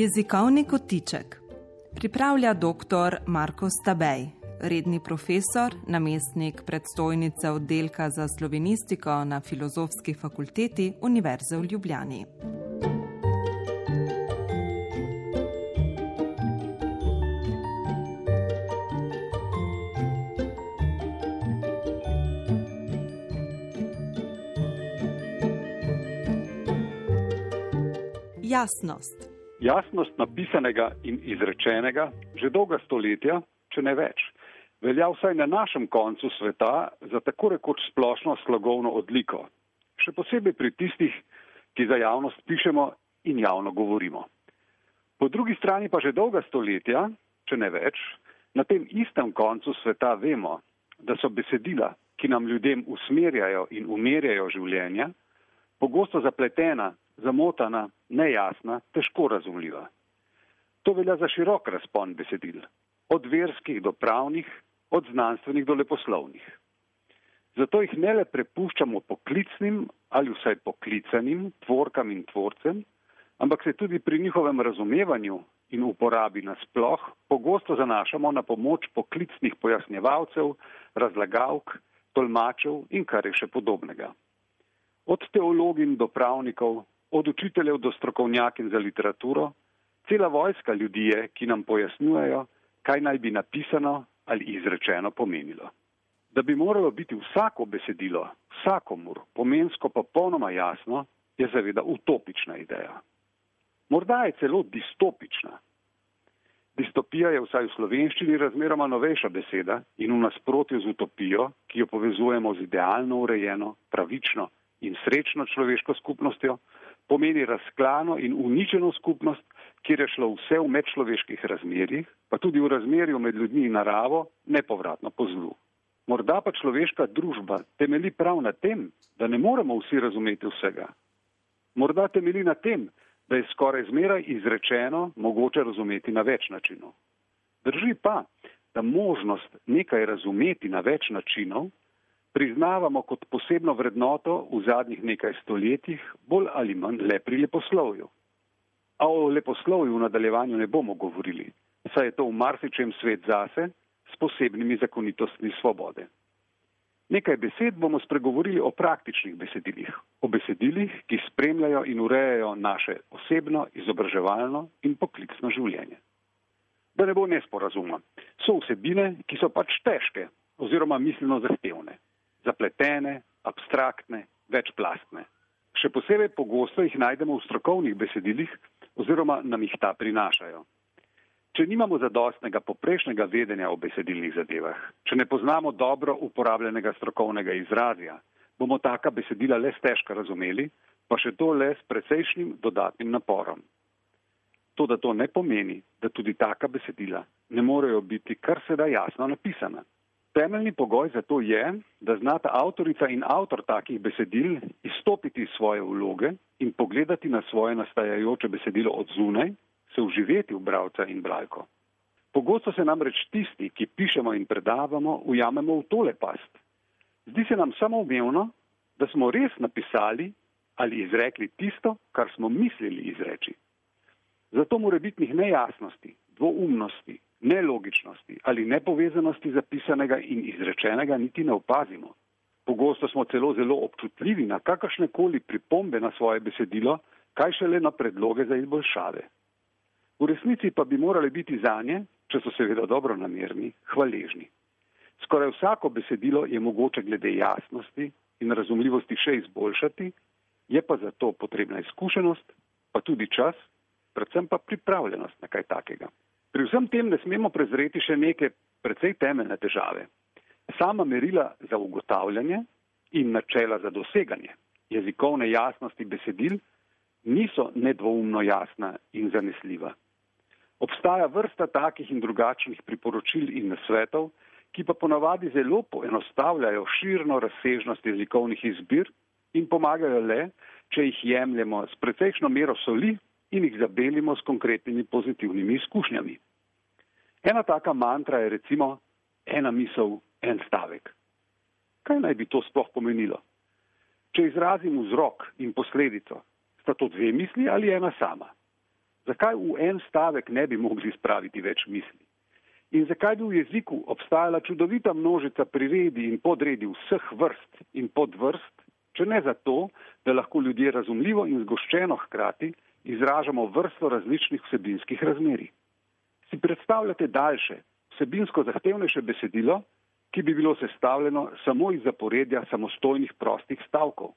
Jezikovni kotiček pripravlja dr. Marko Stabej, redni profesor, namestnik predstojnice oddelka za slovenistiko na Filozofski fakulteti Univerze v Ljubljani. Jasnost. Jasnost napisanega in izrečenega že dolga stoletja, če ne več, velja vsaj na našem koncu sveta za tako rekoč splošno slogovno odliko, še posebej pri tistih, ki za javnost pišemo in javno govorimo. Po drugi strani pa že dolga stoletja, če ne več, na tem istem koncu sveta vemo, da so besedila, ki nam ljudem usmerjajo in umerjajo življenja, pogosto zapletena, zamotana, nejasna, težko razumljiva. To velja za širok razpon besedil, od verskih do pravnih, od znanstvenih do leposlovnih. Zato jih ne le prepuščamo poklicnim ali vsaj poklicanim tvorkam in tvorcem, ampak se tudi pri njihovem razumevanju in uporabi nasploh pogosto zanašamo na pomoč poklicnih pojasnjevalcev, razlagalk, tolmačev in kar je še podobnega. Od teologin do pravnikov, od učiteljev do strokovnjakin za literaturo, cela vojska ljudi je, ki nam pojasnjujejo, kaj naj bi napisano ali izrečeno pomenilo. Da bi moralo biti vsako besedilo, vsakomur pomensko popolnoma jasno, je seveda utopična ideja. Morda je celo distopična. Distopija je vsaj v slovenščini razmeroma novejša beseda in v nasprotju z utopijo, ki jo povezujemo z idealno urejeno, pravično in srečno človeško skupnostjo, pomeni razklano in uničeno skupnost, kjer je šlo vse v medčloveških razmerjih, pa tudi v razmerju med ljudmi in naravo, nepovratno po zlu. Morda pa človeška družba temeli prav na tem, da ne moremo vsi razumeti vsega. Morda temeli na tem, da je skoraj zmeraj izrečeno mogoče razumeti na več načinov. Drži pa, da možnost nekaj razumeti na več načinov priznavamo kot posebno vrednoto v zadnjih nekaj stoletjih, bolj ali manj le pri leposlovju. A o leposlovju v nadaljevanju ne bomo govorili, saj je to v marsičem svet zase s posebnimi zakonitostmi svobode. Nekaj besed bomo spregovorili o praktičnih besedilih, o besedilih, ki spremljajo in urejajo naše osebno, izobraževalno in poklicno življenje. Da ne bo nesporazuma, so vsebine, ki so pač težke oziroma mislno zahtevne zapletene, abstraktne, večplastne. Še posebej pogosto jih najdemo v strokovnih besedilih oziroma nam jih ta prinašajo. Če nimamo zadostnega poprešnega vedenja o besedilnih zadevah, če ne poznamo dobro uporabljenega strokovnega izrazja, bomo taka besedila le stežka razumeli, pa še to le s precejšnjim dodatnim naporom. To, da to ne pomeni, da tudi taka besedila ne morejo biti kar se da jasno napisana. Temeljni pogoj za to je, da znata avtorica in avtor takih besedil izstopiti iz svoje vloge in pogledati na svoje nastajajoče besedilo od zunaj, se uživeti v bravca in bralko. Pogosto se namreč tisti, ki pišemo in predavamo, ujamemo v tole past. Zdi se nam samoumevno, da smo res napisali ali izrekli tisto, kar smo mislili izreči. Zato mora bitnih nejasnosti, dvoumnosti, nelogičnosti ali nepovezanosti zapisanega in izrečenega niti ne opazimo. Pogosto smo celo zelo občutljivi na kakršne koli pripombe na svoje besedilo, kaj šele na predloge za izboljšave. V resnici pa bi morali biti za nje, če so seveda dobro namerni, hvaležni. Skoraj vsako besedilo je mogoče glede jasnosti in razumljivosti še izboljšati, je pa zato potrebna izkušenost, pa tudi čas, predvsem pa pripravljenost na kaj takega. Pri vsem tem ne smemo prezreti še neke precej temeljne težave. Sama merila za ugotavljanje in načela za doseganje jezikovne jasnosti besedil niso nedvoumno jasna in zanesljiva. Obstaja vrsta takih in drugačnih priporočil in nasvetov, ki pa ponavadi zelo poenostavljajo širno razsežnost jezikovnih izbir in pomagajo le, če jih jemljemo s precejšno mero soli in jih zabelimo s konkretnimi pozitivnimi izkušnjami. Ena taka mantra je recimo ena misel, en stavek. Kaj naj bi to sploh pomenilo? Če izrazim vzrok in posledico, sta to dve misli ali ena sama? Zakaj v en stavek ne bi mogli spraviti več misli? In zakaj bi v jeziku obstajala čudovita množica priredi in podredi vseh vrst in podvrst, če ne zato, da lahko ljudje razumljivo in zgoščeno hkrati izražamo vrsto različnih vsebinskih razmeri. Si predstavljate daljše, vsebinsko zahtevnejše besedilo, ki bi bilo sestavljeno samo iz zaporedja samostojnih prostih stavkov,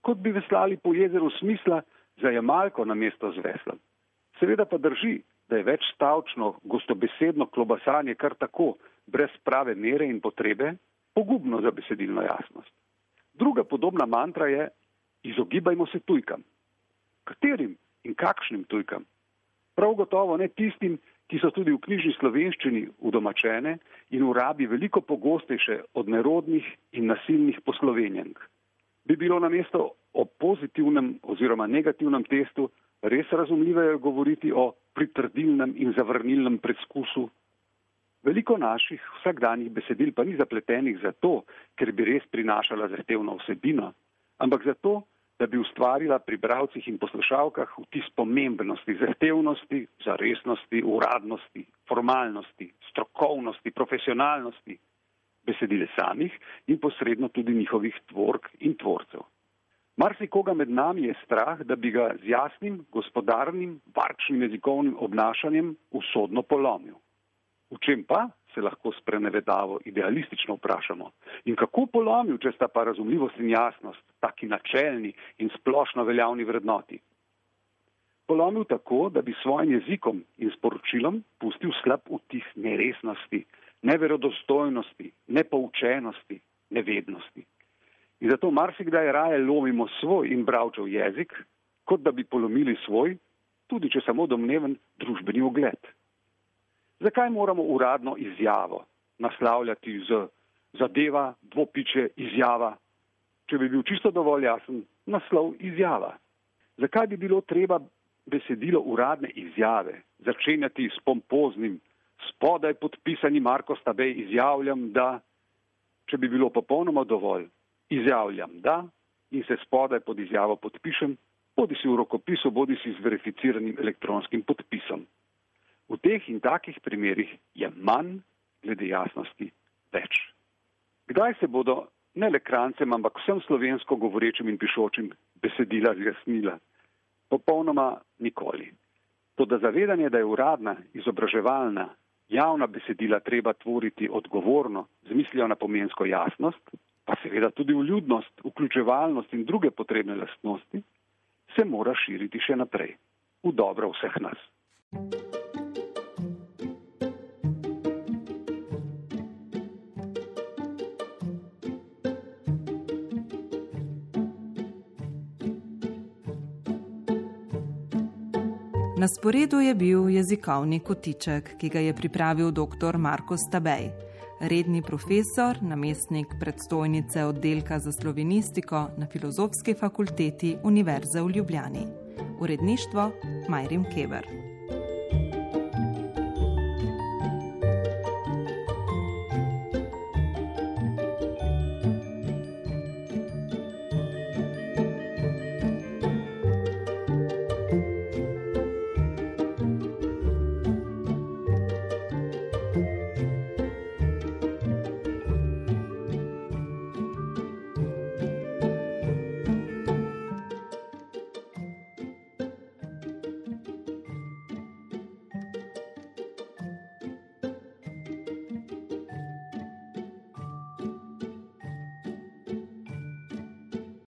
kot bi veslali po jezeru smisla za jamalko na mesto z veslom. Seveda pa drži, da je več stavčno, gostobesedno klobasanje kar tako, brez prave mere in potrebe, pogubno za besedilno jasnost. Druga podobna mantra je: izogibajmo se tujkam. Katerim in kakšnim tujkam? Prav gotovo ne tistim, ki so tudi v knjižni slovenščini udomačene in v rabi veliko pogostejše od nerodnih in nasilnih poslovenjenk. Bi bilo na mesto o pozitivnem oziroma negativnem testu res razumljiveje govoriti o pritrdilnem in zavrnilnem preizkusu? Veliko naših vsakdanjih besedil pa ni zapletenih zato, ker bi res prinašala zahtevno vsebino, ampak zato, da bi ustvarila pri bravcih in poslušalkah vtis pomembnosti, zahtevnosti, zaresnosti, uradnosti, formalnosti, strokovnosti, profesionalnosti besedile samih in posredno tudi njihovih tvork in tvorcev. Marsikoga med nami je strah, da bi ga z jasnim, gospodarnim, varčnim jezikovnim obnašanjem usodno polomil. V čem pa se lahko sprenevedavo idealistično vprašamo? In kako polomil, če sta pa razumljivost in jasnost taki načelni in splošno veljavni vrednoti? Polomil tako, da bi svojim jezikom in sporočilom pustil slab vtih neresnosti, neverodostojnosti, nepoučenosti, nevednosti. In zato marsikdaj raje lomimo svoj in bravčev jezik, kot da bi polomili svoj, tudi če samo domneven družbeni ugled. Zakaj moramo uradno izjavo naslavljati z zadeva, dvopiče, izjava, če bi bil čisto dovolj jasen naslov izjava? Zakaj bi bilo treba besedilo uradne izjave začenjati s pompoznim, spodaj podpisani Marko Stabej izjavljam, da, če bi bilo popolnoma dovolj, izjavljam, da in se spodaj pod izjavo podpišem, bodi si v rokopisu, bodi si z verificiranim elektronskim podpisom. V teh in takih primerih je manj, glede jasnosti, več. Kdaj se bodo ne le krancem, ampak vsem slovensko govorečim in pišočim besedila zjasnila? Popolnoma nikoli. To, da zavedanje, da je uradna, izobraževalna, javna besedila treba tvoriti odgovorno, z mislijo na pomensko jasnost, pa seveda tudi vljudnost, vključevalnost in druge potrebne lastnosti, se mora širiti še naprej, v dobro vseh nas. Na sporedu je bil jezikovni kotiček, ki ga je pripravil dr. Marko Stabej, redni profesor, namestnik predstojnice oddelka za slovenistiko na Filozofski fakulteti Univerze v Ljubljani. Uredništvo Majrim Keber.